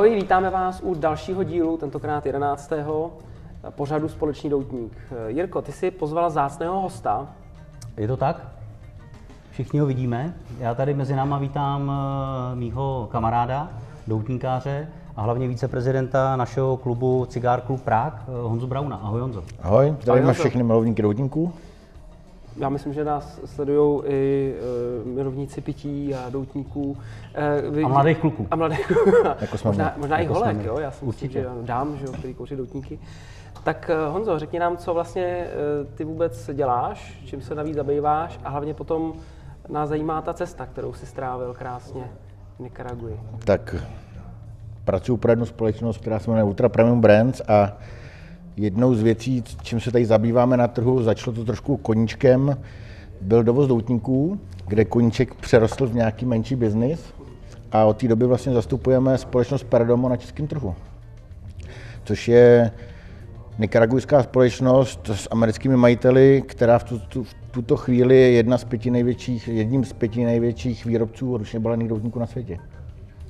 Ahoj, vítáme vás u dalšího dílu, tentokrát 11. pořadu Společný doutník. Jirko, ty jsi pozval zácného hosta. Je to tak? Všichni ho vidíme. Já tady mezi náma vítám eh, mýho kamaráda, doutníkáře a hlavně viceprezidenta našeho klubu Cigár Klub Prák, eh, Honzu Brauna. Ahoj Honzo. Ahoj, zdravíme všechny milovníky doutníků. Já myslím, že nás sledují i uh, milovníci pití a doutníků. Uh, vy, a mladých kluků. A mladých kluků. jako jsme možná, možná jako i holek, jo? Já si myslím, že dám, že jo, který kouří doutníky. Tak uh, Honzo, řekni nám, co vlastně uh, ty vůbec děláš, čím se navíc zabýváš a hlavně potom nás zajímá ta cesta, kterou si strávil krásně v Nikaragui. Tak pracuji pro jednu společnost, která se jmenuje Ultra Premium Brands a jednou z věcí, čím se tady zabýváme na trhu, začalo to trošku koníčkem, byl dovoz doutníků, kde koníček přerostl v nějaký menší biznis a od té doby vlastně zastupujeme společnost Perdomo na českém trhu, což je nikaragujská společnost s americkými majiteli, která v, tu, v tuto chvíli je jedna z pěti největších, jedním z pěti největších výrobců ručně balených doutníků na světě.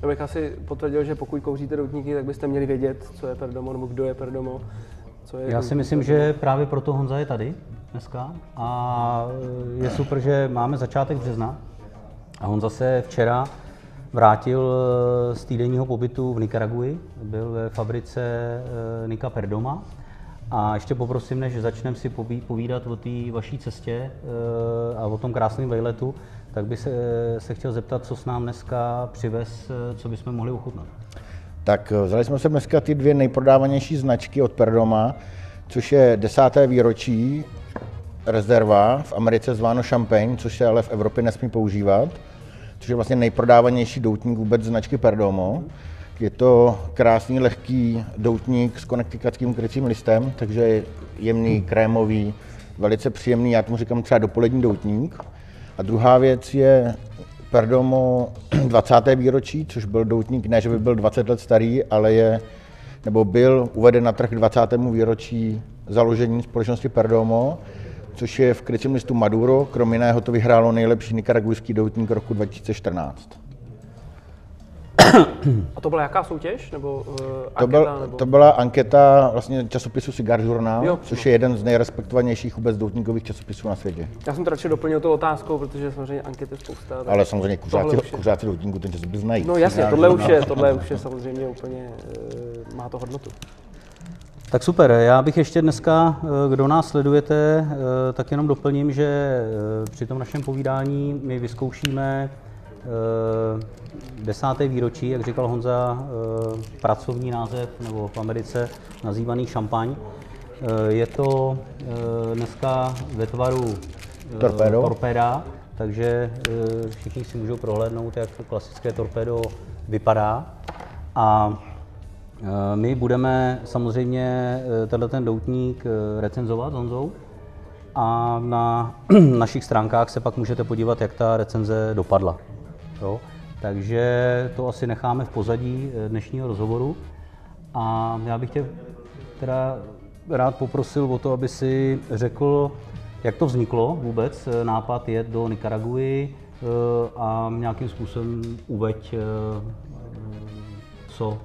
Já bych asi potvrdil, že pokud kouříte doutníky, tak byste měli vědět, co je Perdomo nebo kdo je Perdomo. Co je Já si myslím, že právě proto Honza je tady dneska a je super, že máme začátek března. A Honza se včera vrátil z týdenního pobytu v Nikaragui, byl ve fabrice eh, Nika Perdoma. A ještě poprosím, než začneme si povídat o té vaší cestě a o tom krásném vejletu, tak by se, se chtěl zeptat, co s nám dneska přivez, co bychom mohli ochutnat. Tak eh, vzali jsme se dneska ty dvě nejprodávanější značky od Perdoma, což je desáté výročí rezerva, v Americe zváno Champagne, což se ale v Evropě nesmí používat, což je vlastně nejprodávanější doutník vůbec značky Perdomo. Je to krásný, lehký doutník s konektikatským krycím listem, takže je jemný, krémový, velice příjemný, já tomu říkám třeba dopolední doutník. A druhá věc je Perdomo 20. výročí, což byl doutník, ne, že by byl 20 let starý, ale je, nebo byl uveden na trh 20. výročí založení společnosti Perdomo, což je v krycím listu Maduro, kromě jiného to vyhrálo nejlepší nikaragujský doutník roku 2014. A to byla jaká soutěž? Nebo, uh, anketa, to, byl, nebo? to byla anketa vlastně časopisu Cigar Journal, jo, což no. je jeden z nejrespektovanějších vůbec doutníkových časopisů na světě. Já jsem to radši doplnil tou otázkou, protože samozřejmě ankety spousta. Ale samozřejmě kuřáci, kuřáci doutníku ten časopis znají. No jasně, tohle už, je, tohle už je samozřejmě úplně, uh, má to hodnotu. Tak super, já bych ještě dneska, eh, kdo nás sledujete, tak jenom doplním, že při tom našem povídání my vyzkoušíme desáté výročí, jak říkal Honza, eh, pracovní název nebo v Americe nazývaný šampaň. Eh, je to dneska ve tvaru Torpedo. torpéda, takže všichni si můžou prohlédnout, jak klasické torpedo vypadá. A my budeme samozřejmě tenhle ten doutník recenzovat s Honzou a na našich stránkách se pak můžete podívat, jak ta recenze dopadla. Jo? Takže to asi necháme v pozadí eh, dnešního rozhovoru. A já bych tě teda rád poprosil o to, aby si řekl, jak to vzniklo vůbec, eh, nápad jet do Nikaraguji eh, a nějakým způsobem uveď, co,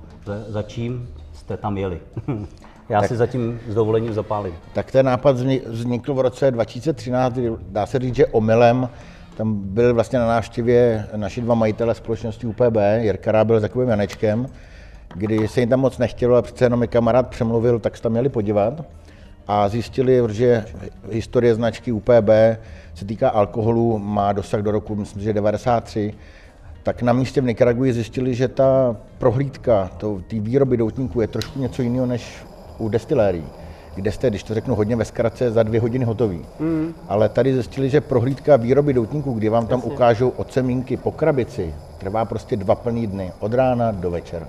za čím jste tam jeli. Já tak, si zatím s dovolením zapálím. Tak ten nápad vznikl v roce 2013, dá se říct, že omylem tam byl vlastně na návštěvě naši dva majitele společnosti UPB, Jirka byl takovým Janečkem, kdy se jim tam moc nechtělo, ale přece jenom mi kamarád přemluvil, tak se tam měli podívat. A zjistili, že historie značky UPB se týká alkoholu, má dosah do roku, myslím, že 93, tak na místě v Nikaragui zjistili, že ta prohlídka, té výroby doutníků je trošku něco jiného než u destilérií kde jste, když to řeknu hodně ve zkratce, za dvě hodiny hotový. Mm. Ale tady zjistili, že prohlídka výroby doutníků, kdy vám tam Jasně. ukážou od semínky po krabici, trvá prostě dva plný dny, od rána do večera.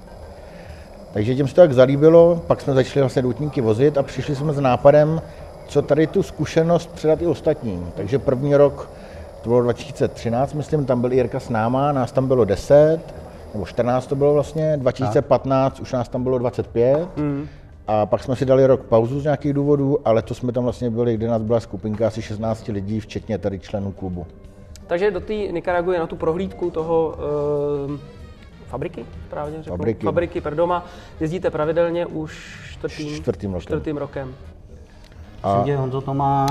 Takže tím se to tak zalíbilo, pak jsme začali vlastně doutníky vozit a přišli jsme s nápadem, co tady tu zkušenost předat i ostatním. Takže první rok, to bylo 2013, myslím, tam byl Jirka s náma, nás tam bylo 10, nebo 14 to bylo vlastně, 2015 tak. už nás tam bylo 25. Mm. A pak jsme si dali rok pauzu z nějakých důvodů, ale to jsme tam vlastně byli, kde nás byla skupinka asi 16 lidí, včetně tady členů klubu. Takže do té Nikaraguji na tu prohlídku toho, fabriky, správně řeknu? Fabriky. Fabriky Perdoma. Jezdíte pravidelně už čtvrtým, Čtvrtým rokem. čtvrtým rokem. A... Tě, Honzo, to má,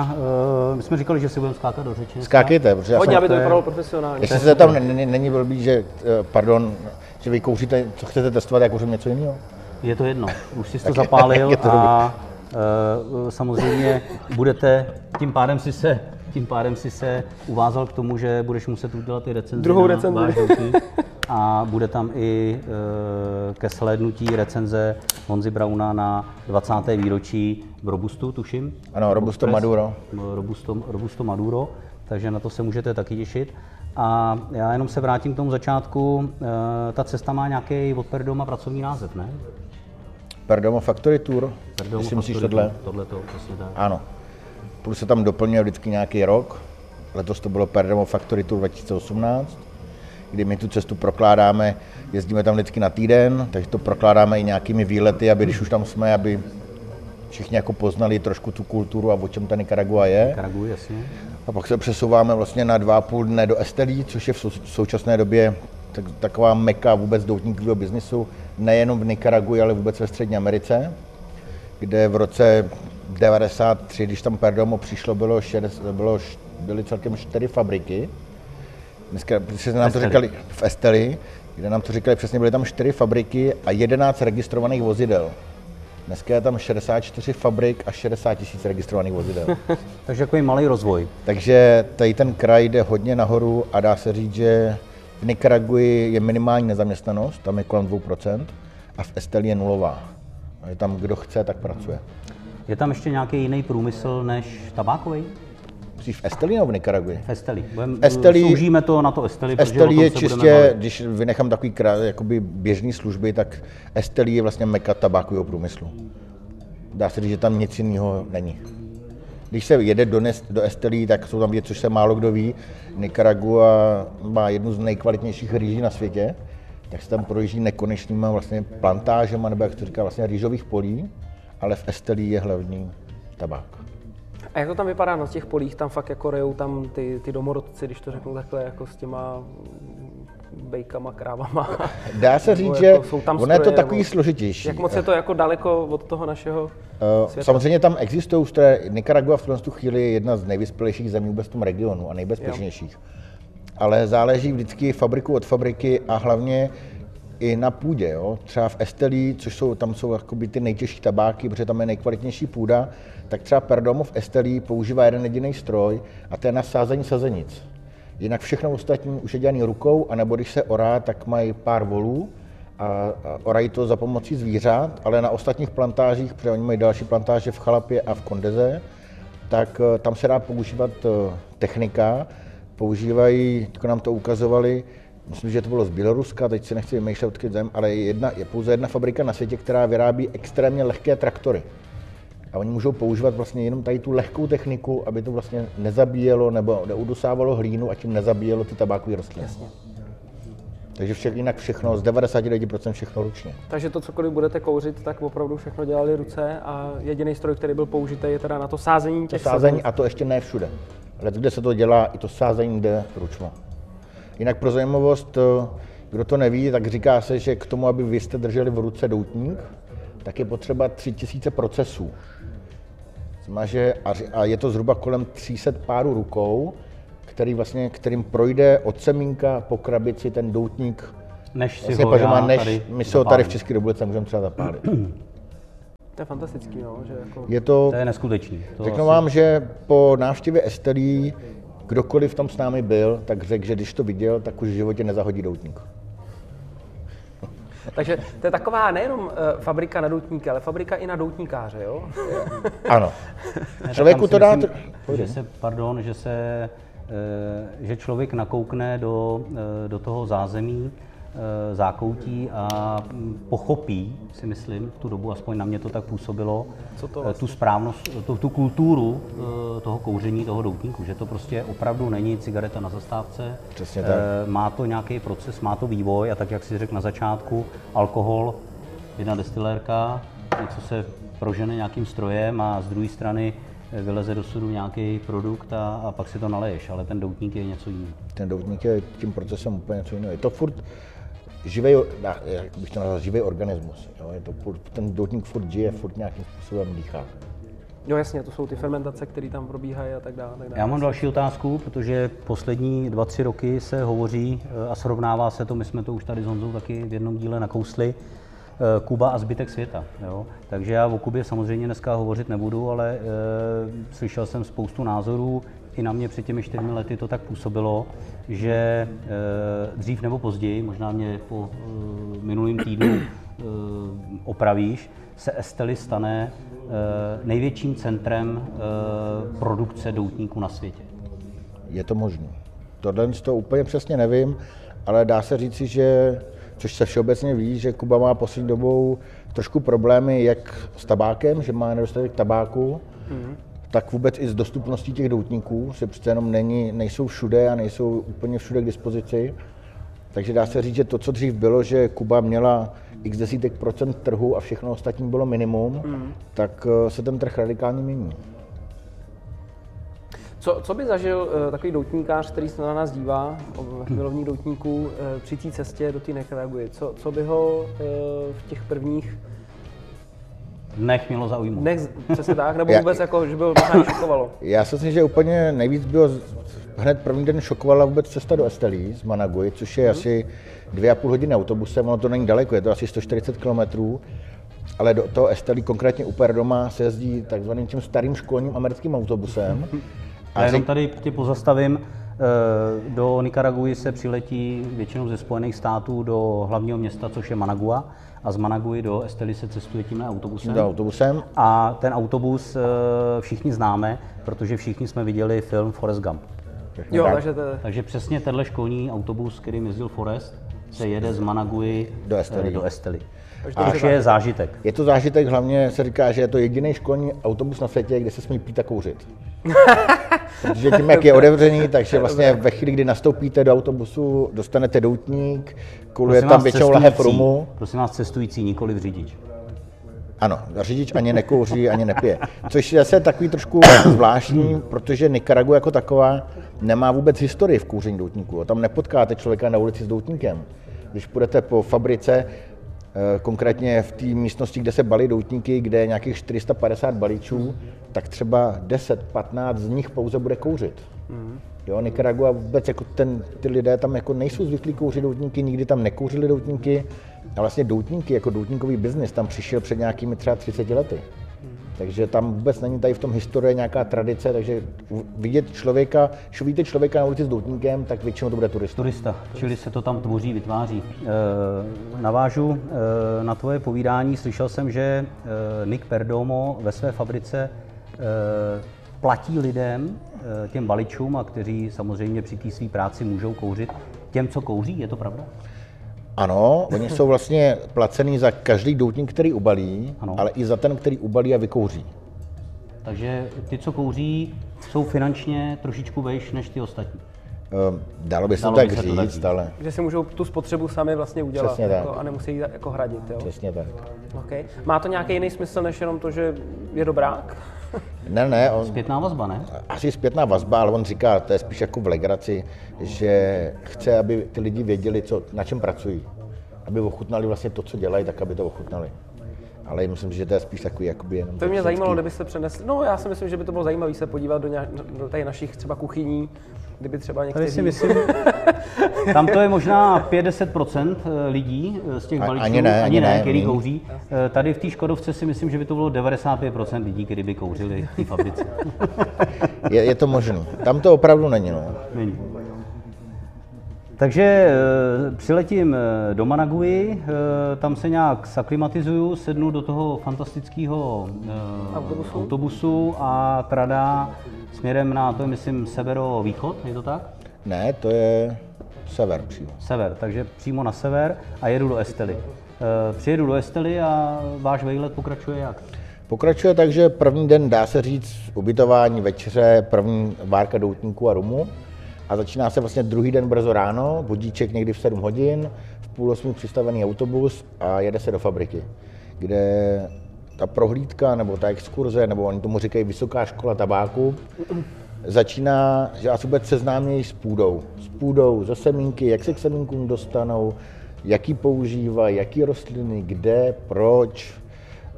uh, my jsme říkali, že si budeme skákat do řeči. Skákejte, protože já Hodně, jsem, aby to vypadalo profesionálně. jestli se tam není, není blbý, že, eh, pardon, že vy kouříte, co chcete testovat, já kouřím něco jiného? Je to jedno, už jsi to zapálil to a uh, samozřejmě budete, tím pádem si se tím pádem si se uvázal k tomu, že budeš muset udělat i recenzi Druhou na recenzi. a bude tam i e, ke slédnutí recenze Honzy Brauna na 20. výročí v Robustu, tuším. Ano, Robusto Maduro. Robusto, Robusto Maduro, takže na to se můžete taky těšit. A já jenom se vrátím k tomu začátku. E, ta cesta má nějaký od Perdoma pracovní název, ne? Perdomo Factory Tour, Perdomo jestli myslíš tohle. Tohle to, přesně tak. Ano. Plus se tam doplňuje vždycky nějaký rok. Letos to bylo Perdomo Factory Tour 2018, kdy my tu cestu prokládáme, jezdíme tam vždycky na týden, takže to prokládáme i nějakými výlety, aby když už tam jsme, aby všichni jako poznali trošku tu kulturu a o čem ta Nicaragua je. Nicaragua, jasně. A pak se přesouváme vlastně na dva půl dne do Estelí, což je v sou- současné době tak, taková meka vůbec doutníkového biznisu, nejenom v Nikaraguji, ale vůbec ve Střední Americe, kde v roce 93, když tam Perdomo přišlo, bylo, šedes, bylo byly celkem čtyři fabriky. Dneska přesně nám to říkali v Esteli, kde nám to říkali přesně, byly tam čtyři fabriky a 11 registrovaných vozidel. Dneska je tam 64 fabrik a 60 tisíc registrovaných vozidel. Takže takový malý rozvoj. Takže tady ten kraj jde hodně nahoru a dá se říct, že v Nikaraguji je minimální nezaměstnanost, tam je kolem 2%, a v Esteli je nulová. Takže tam kdo chce, tak pracuje. Je tam ještě nějaký jiný průmysl než tabákový? Myslíš v Esteli nebo v Nikaraguji? V Esteli. Budem, Esteli- Soužíme to na to Esteli, o Esteli je čistě, když vynechám takový jakoby běžný služby, tak Esteli je vlastně meka tabákového průmyslu. Dá se říct, že tam nic jiného není. Když se jede do, Nest, do Estelí, tak jsou tam věci, což se málo kdo ví. Nicaragua má jednu z nejkvalitnějších rýží na světě, tak se tam projíždí nekonečnýma vlastně plantážema, nebo jak to říká, vlastně rýžových polí, ale v Estelí je hlavní tabák. A jak to tam vypadá na těch polích? Tam fakt jako rejou tam ty, ty domorodci, když to řeknu takhle, jako s těma bejkama, krávama. Dá se říct, jako že jsou tam ono je to takový nebo- složitější. Jak moc je to jako daleko od toho našeho Uh, světa? samozřejmě tam existují stroje. Nicaragua v tu chvíli je jedna z nejvyspělejších zemí vůbec v tom regionu a nejbezpečnějších. Ale záleží vždycky fabriku od fabriky a hlavně i na půdě. Jo? Třeba v Estelí, což jsou, tam jsou jakoby ty nejtěžší tabáky, protože tam je nejkvalitnější půda, tak třeba Perdomo v Estelí používá jeden jediný stroj a to je na sázení sazenic. Jinak všechno ostatní už je dělané rukou, anebo když se orá, tak mají pár volů a, a orají to za pomocí zvířat, ale na ostatních plantážích, protože oni mají další plantáže v Chalapě a v Kondeze, tak eh, tam se dá používat eh, technika, používají, jako nám to ukazovali, myslím, že to bylo z Běloruska, teď si nechci vymýšlet, odkud zem, ale je, jedna, je pouze jedna fabrika na světě, která vyrábí extrémně lehké traktory. A oni můžou používat vlastně jenom tady tu lehkou techniku, aby to vlastně nezabíjelo nebo neudusávalo hlínu a tím nezabíjelo ty tabákové rostliny. Takže vše, jinak všechno, z 99% všechno ručně. Takže to, cokoliv budete kouřit, tak opravdu všechno dělali ruce a jediný stroj, který byl použitý, je teda na to sázení To těch sázení, sazenic. a to ještě ne všude. Ale kde se to dělá, i to sázení jde ručmo. Jinak pro zajímavost, eh, kdo to neví, tak říká se, že k tomu, aby vy jste drželi v ruce doutník, tak je potřeba 3000 procesů. Znamená, že a, je to zhruba kolem 300 párů rukou, který vlastně, kterým projde od semínka po krabici ten doutník. Než si Vlastně ho já než tady my se ho tady v. České republice můžeme třeba zapálit. To je fantastický, no, že jako... Je to, To je neskutečný. To Řeknu asi- vám, že po návštěvě Estelí, kdokoliv tam s námi byl, tak řekl, že když to viděl, tak už v životě nezahodí doutník. Takže to je taková nejenom uh, fabrika na doutníky, ale fabrika i na doutníkáře, jo? Ano. Člověku to dá... myslím, Že se, pardon, že se, eh, že člověk nakoukne do, eh, do toho zázemí, eh, zákoutí a mm, pochopí, si myslím, v tu dobu, aspoň na mě to tak působilo, Co to eh, vlastně? tu správnost, tu, tu kulturu eh, toho kouření, toho doutníku, že to prostě opravdu není cigareta na zastávce, Přesně tak. Eh, má to nějaký proces, má to vývoj a tak, jak si řekl na začátku, alkohol, jedna destilérka, něco se prožene nějakým strojem a z druhé strany eh, vyleze do sudu nějaký produkt a, a pak si to naleješ, ale ten doutník je něco jiného. Ten doutník je tím procesem úplně něco jiného. Je to furt, živý, jak bych to nazval, živý organismus. Jo? Je to furt, ten doutník furt žije, furt nějakým způsobem dýchá. Jo, jasně, to jsou ty fermentace, které tam probíhají a tak dále. Tak dále. Já mám další otázku, protože poslední dva, tři roky se hovoří eh, a srovnává se to, my jsme to už tady s Honzou taky v jednom díle nakousli, eh, Kuba a zbytek světa. Jo? Takže já o Kubě samozřejmě dneska hovořit nebudu, ale e, slyšel jsem spoustu názorů, i na mě před těmi čtyřmi lety to tak působilo, že e, dřív nebo později, možná mě po e, minulým týdnu e, opravíš, se Esteli stane Eh, největším centrem eh, produkce doutníků na světě? Je to možné. Tohle to úplně přesně nevím, ale dá se říci, že, což se všeobecně ví, že Kuba má poslední dobou trošku problémy jak s tabákem, že má nedostatek tabáku, mm-hmm. Tak vůbec i s dostupností těch doutníků, že přece jenom není, nejsou všude a nejsou úplně všude k dispozici. Takže dá se říct, že to, co dřív bylo, že Kuba měla x desítek procent trhu a všechno ostatní bylo minimum, mm. tak eh, se ten trh radikálně mění. Co, co by zažil uh, takový doutníkář, který se na nás dívá, milovník doutníků, uh, při té cestě do té Nicaraguy? Co, co by ho uh, v těch prvních dnech mělo zaujmout? Dnech, přesně tak, nebo vůbec já, jako, že by ho možná šokovalo? Já si myslím, že úplně nejvíc bylo hned první den šokovala vůbec cesta do Estelí z Managuy, což je mm. asi dvě a půl hodiny autobusem, ono to není daleko, je to asi 140 km, ale do toho Estelí, konkrétně u doma, se jezdí takzvaným tím starým školním americkým autobusem. A jenom tady tě pozastavím. Eh, do Nicaraguji se přiletí většinou ze Spojených států do hlavního města, což je Managua, a z Managuji do Esteli se cestuje tím autobusem. Do autobusem. A ten autobus eh, všichni známe, protože všichni jsme viděli film Forrest Gump. Jo, takže, to... takže přesně tenhle školní autobus, který jezdil Forest, se jede z Managuji do Esteli. Do Esteli. A je zážitek. Je to zážitek, hlavně se říká, že je to jediný školní autobus na světě, kde se smí pít a kouřit. Protože tím, jak je otevřený, takže vlastně ve chvíli, kdy nastoupíte do autobusu, dostanete doutník, kuluje tam většinou lahev rumu. Prosím vás, cestující, nikoli řidič. Ano, řidič ani nekouří, ani nepije. Což je zase takový trošku zvláštní, protože Nikaragua jako taková nemá vůbec historii v kouření doutníků. Tam nepotkáte člověka na ulici s doutníkem. Když půjdete po fabrice, konkrétně v té místnosti, kde se balí doutníky, kde je nějakých 450 balíčů, tak třeba 10-15 z nich pouze bude kouřit. Mm. Jo, Nicaragua vůbec jako ten, ty lidé tam jako nejsou zvyklí kouřit doutníky, nikdy tam nekouřili doutníky, a vlastně doutníky, jako doutníkový biznis, tam přišel před nějakými třeba 30 lety. Takže tam vůbec není tady v tom historie nějaká tradice, takže vidět člověka, když vidíte člověka na ulici s doutníkem, tak většinou to bude turista. Turista, čili se to tam tvoří, vytváří. E, navážu e, na tvoje povídání, slyšel jsem, že e, Nick Perdomo ve své fabrice platí lidem, těm baličům, a kteří samozřejmě při té své práci můžou kouřit, těm, co kouří, je to pravda? Ano, oni jsou vlastně placený za každý doutník, který ubalí, ano. ale i za ten, který ubalí a vykouří. Takže ty, co kouří, jsou finančně trošičku vejš než ty ostatní. Um, dalo by se Dalo tak by říct, říct, ale... Že si můžou tu spotřebu sami vlastně udělat Přesně jako, tak. a nemusí ji jako hradit. Jo? Přesně tak. Okay. Má to nějaký jiný smysl, než jenom to, že je dobrák? Ne, ne. On, zpětná vazba, ne? Asi zpětná vazba, ale on říká, to je spíš jako v legraci, že chce, aby ty lidi věděli, co, na čem pracují. Aby ochutnali vlastně to, co dělají, tak aby to ochutnali. Ale myslím, že to je spíš takový jakoby jenom... To by mě zajímalo, kdybyste přenesli... No, já si myslím, že by to bylo zajímavé se podívat do, nějak, do tady našich třeba kuchyní, kdyby třeba někteří... Tady si myslím, tam to je možná 50% eh, lidí eh, z těch balíčků, ani ne, ani ne, ne který kouří. Eh, tady v té Škodovce si myslím, že by to bylo 95% lidí, kteří by kouřili v té fabrice. je, je to možné. Tam to opravdu není, no. Není. Takže e, přiletím eh, do Managui, e, tam se nějak saklimatizuju, sednu do toho fantastického autobusu. autobusu a trada směrem na, to je myslím severo-východ, je to tak? Ne, to je sever přímo. Sever, takže přímo na sever a jedu do Estely. Přijedu do Estely a váš vejlet pokračuje jak? Pokračuje tak, že první den dá se říct ubytování, večeře, první várka doutníků a rumu a začíná se vlastně druhý den brzo ráno, budíček někdy v 7 hodin, v půl osmi přistavený autobus a jede se do fabriky, kde ta prohlídka nebo ta exkurze, nebo oni tomu říkají vysoká škola tabáku, začíná, že vás vůbec seznámějí s půdou. S půdou, ze semínky, jak se k semínkům dostanou, jaký používají, jaký rostliny, kde, proč.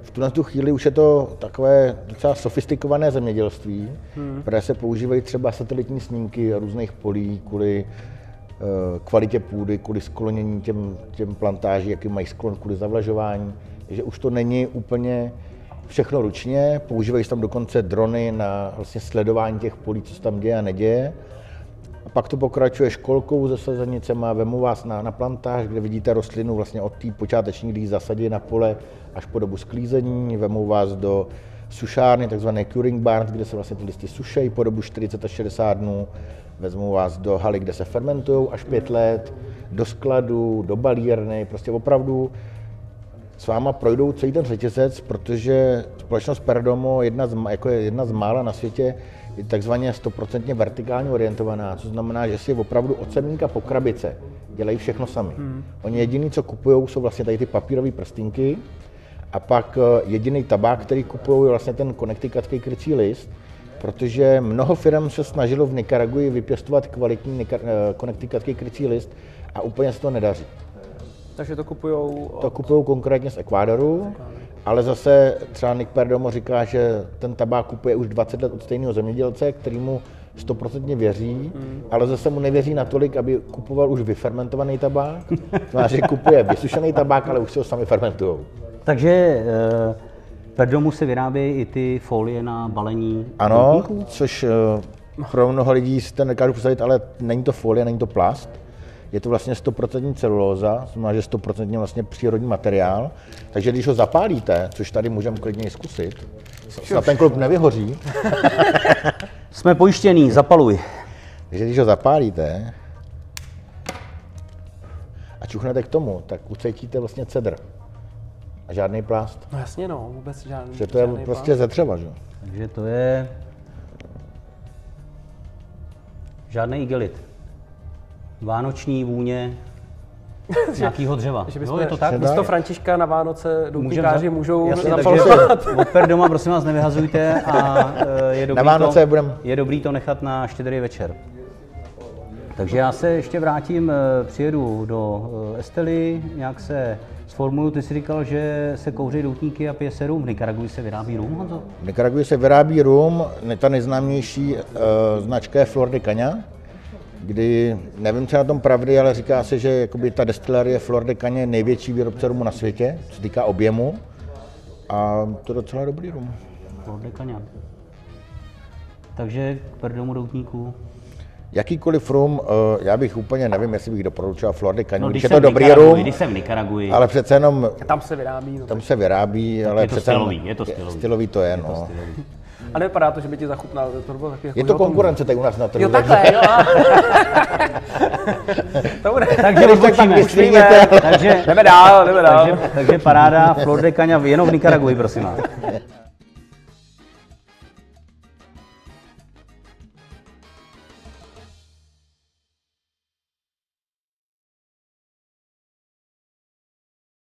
V tuhle tu chvíli už je to takové docela sofistikované zemědělství, hmm. které se používají třeba satelitní snímky různých polí kvůli uh, kvalitě půdy, kvůli sklonění těm, těm plantáží, jaký mají sklon kvůli zavlažování. Takže už to není úplně všechno ručně, používají se tam dokonce drony na vlastně sledování těch polí, co se tam děje a neděje. Pak to pokračuje školkou se sazenicema, vemu vás na, na plantáž, kde vidíte rostlinu vlastně od té počáteční, kdy ji zasadí na pole až po dobu sklízení, vemu vás do sušárny, takzvané curing barns, kde se vlastně ty listy sušejí po dobu 40 až 60 dnů, vezmu vás do haly, kde se fermentují až 5 let, do skladu, do balírny, prostě opravdu s váma projdou celý ten řetězec, protože společnost Perdomo jedna z, jako je jedna z mála na světě, je takzvaně stoprocentně vertikálně orientovaná, co znamená, že si opravdu od semínka po krabice dělají všechno sami. Hmm. Oni jediný, co kupují, jsou vlastně tady ty papírové prstínky a pak eh, jediný tabák, který kupují, je vlastně ten konektikatský krycí list, protože mnoho firm se snažilo v Nikaraguji vypěstovat kvalitní eh, konektikatský krycí list a úplně se to nedaří. Takže to kupují od... To kupují konkrétně z Ekvádoru, ale zase třeba Nick Perdomo říká, že ten tabák kupuje už 20 let od stejného zemědělce, který mu stoprocentně věří, hmm. ale zase mu nevěří natolik, aby kupoval už vyfermentovaný tabák. Znamená, že kupuje vysušený tabák, ale už si ho sami fermentují. Takže eh, Perdomu se vyrábějí i ty folie na balení Ano, doutníků? což eh, pro mnoho lidí si to nekážu představit, ale není to folie, není to plast je to vlastně 100% celulóza, znamená, že 100% vlastně přírodní materiál, takže když ho zapálíte, což tady můžeme klidně zkusit, snad ten klub nevyhoří. Jsme pojištěný, zapaluj. Takže když ho zapálíte a čuchnete k tomu, tak ucítíte vlastně cedr. A žádný plast. No jasně no, vůbec žádný. Že to je žádný prostě ze dřeva, že? Takže to je žádný igelit vánoční vůně nějakého dřeva. že bychom, jo, je to tak? Místo Františka na Vánoce doutníkáři můžou jasně, zapalovat. Od doma prosím vás nevyhazujte a eh, je dobrý, na Vánoce to, budem... je dobrý to nechat na štědrý večer. Takže já se ještě vrátím, eh, přijedu do eh, Estely, nějak se sformuluju. Ty jsi říkal, že se kouří doutníky a pije se rum. V Nikaraguji se vyrábí rum, Honzo? V Nikaraguji se vyrábí rum, ta nejznámější uh, značka je Flor de Caña kdy, nevím, co na tom pravdy, ale říká se, že jakoby ta destilerie Flor de Caně je největší výrobce rumu na světě, co se týká objemu. A to je docela dobrý rum. Flor de Caně. Takže k Perdomu doutníků Jakýkoliv rum, eh, já bych úplně nevím, jestli bych doporučoval Flor de Cañu, no, když, když je to dobrý rum. Když jsem v Nikaraguji. Ale přece jenom... Tam se vyrábí. No, tam se vyrábí, ale je to přece stylový, je to stylový. Stylový to je, je no. To stylový. A nevypadá to, že by ti zachutnal. To bylo taky jako, je to konkurence tady u nás na trhu. Jo, takhle, jo. Dobre. Takže rozlučíme. Takže, jdeme dál, jdeme dál. Takže, takže paráda Flor de Caña jenom v Nikaraguji, prosím vás.